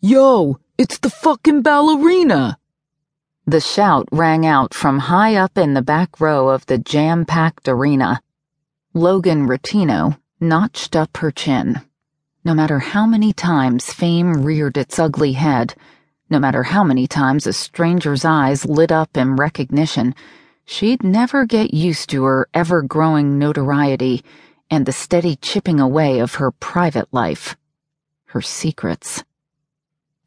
Yo, it's the fucking ballerina! The shout rang out from high up in the back row of the jam packed arena. Logan Rettino notched up her chin. No matter how many times fame reared its ugly head, no matter how many times a stranger's eyes lit up in recognition, she'd never get used to her ever growing notoriety and the steady chipping away of her private life, her secrets.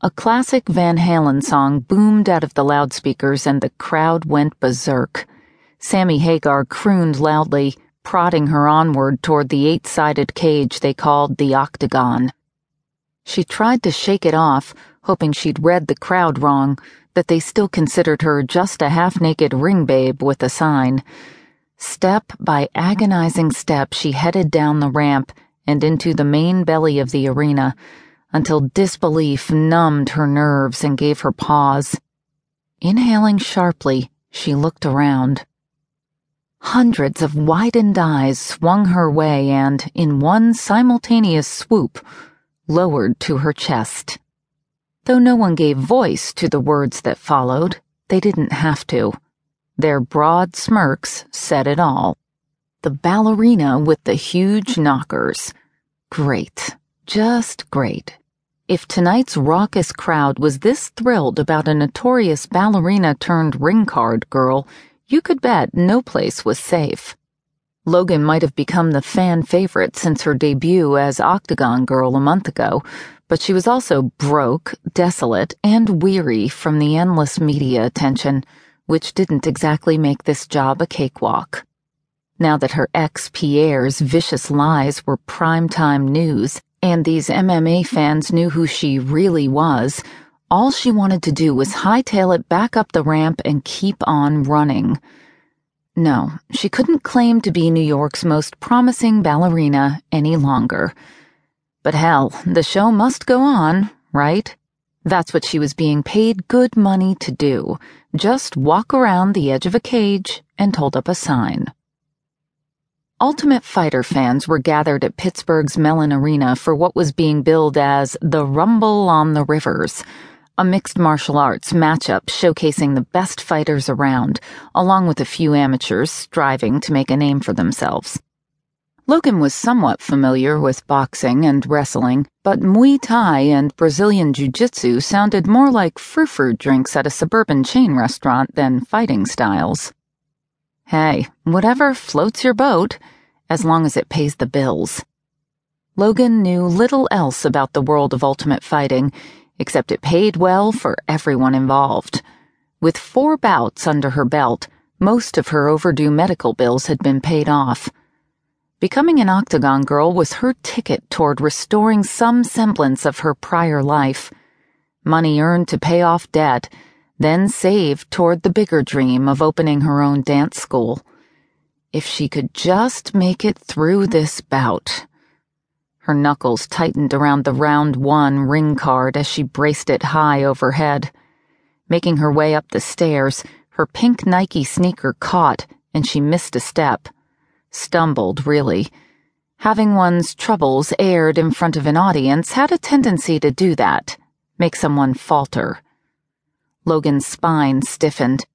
A classic Van Halen song boomed out of the loudspeakers and the crowd went berserk. Sammy Hagar crooned loudly, prodding her onward toward the eight sided cage they called the Octagon. She tried to shake it off, hoping she'd read the crowd wrong, that they still considered her just a half naked ring babe with a sign. Step by agonizing step, she headed down the ramp and into the main belly of the arena until disbelief numbed her nerves and gave her pause. Inhaling sharply, she looked around. Hundreds of widened eyes swung her way and, in one simultaneous swoop, lowered to her chest. Though no one gave voice to the words that followed, they didn't have to. Their broad smirks said it all. The ballerina with the huge knockers. Great. Just great. If tonight's raucous crowd was this thrilled about a notorious ballerina turned ring card girl, you could bet no place was safe. Logan might have become the fan favorite since her debut as Octagon Girl a month ago, but she was also broke, desolate, and weary from the endless media attention, which didn't exactly make this job a cakewalk. Now that her ex Pierre's vicious lies were primetime news, and these MMA fans knew who she really was, all she wanted to do was hightail it back up the ramp and keep on running. No, she couldn't claim to be New York's most promising ballerina any longer. But hell, the show must go on, right? That's what she was being paid good money to do just walk around the edge of a cage and hold up a sign. Ultimate Fighter fans were gathered at Pittsburgh's Mellon Arena for what was being billed as the Rumble on the Rivers, a mixed martial arts matchup showcasing the best fighters around, along with a few amateurs striving to make a name for themselves. Logan was somewhat familiar with boxing and wrestling, but Muay Thai and Brazilian Jiu Jitsu sounded more like frou-frou drinks at a suburban chain restaurant than fighting styles. Hey, whatever floats your boat, as long as it pays the bills. Logan knew little else about the world of ultimate fighting, except it paid well for everyone involved. With four bouts under her belt, most of her overdue medical bills had been paid off. Becoming an octagon girl was her ticket toward restoring some semblance of her prior life. Money earned to pay off debt then saved toward the bigger dream of opening her own dance school. If she could just make it through this bout. Her knuckles tightened around the round one ring card as she braced it high overhead. Making her way up the stairs, her pink Nike sneaker caught and she missed a step. Stumbled, really. Having one's troubles aired in front of an audience had a tendency to do that, make someone falter. Logan's spine stiffened.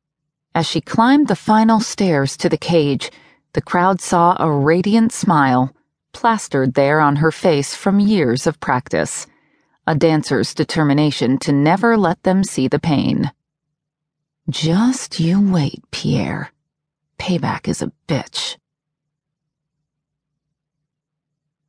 As she climbed the final stairs to the cage, the crowd saw a radiant smile plastered there on her face from years of practice, a dancer's determination to never let them see the pain. Just you wait, Pierre. Payback is a bitch.